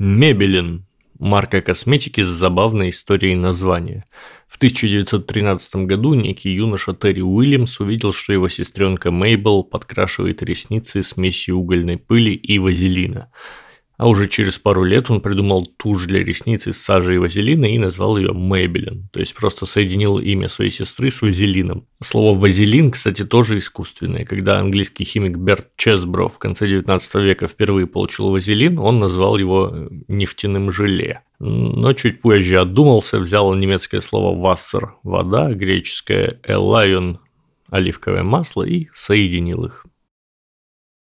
Мебелин – марка косметики с забавной историей названия. В 1913 году некий юноша Терри Уильямс увидел, что его сестренка Мейбл подкрашивает ресницы смесью угольной пыли и вазелина – а уже через пару лет он придумал тушь для ресниц из сажи и вазелина и назвал ее Мэйбелин, то есть просто соединил имя своей сестры с вазелином. Слово «вазелин», кстати, тоже искусственное. Когда английский химик Берт Чесбро в конце 19 века впервые получил вазелин, он назвал его э, нефтяным желе. Но чуть позже отдумался, взял немецкое слово «вассер» – вода, греческое «элайон» – оливковое масло и соединил их.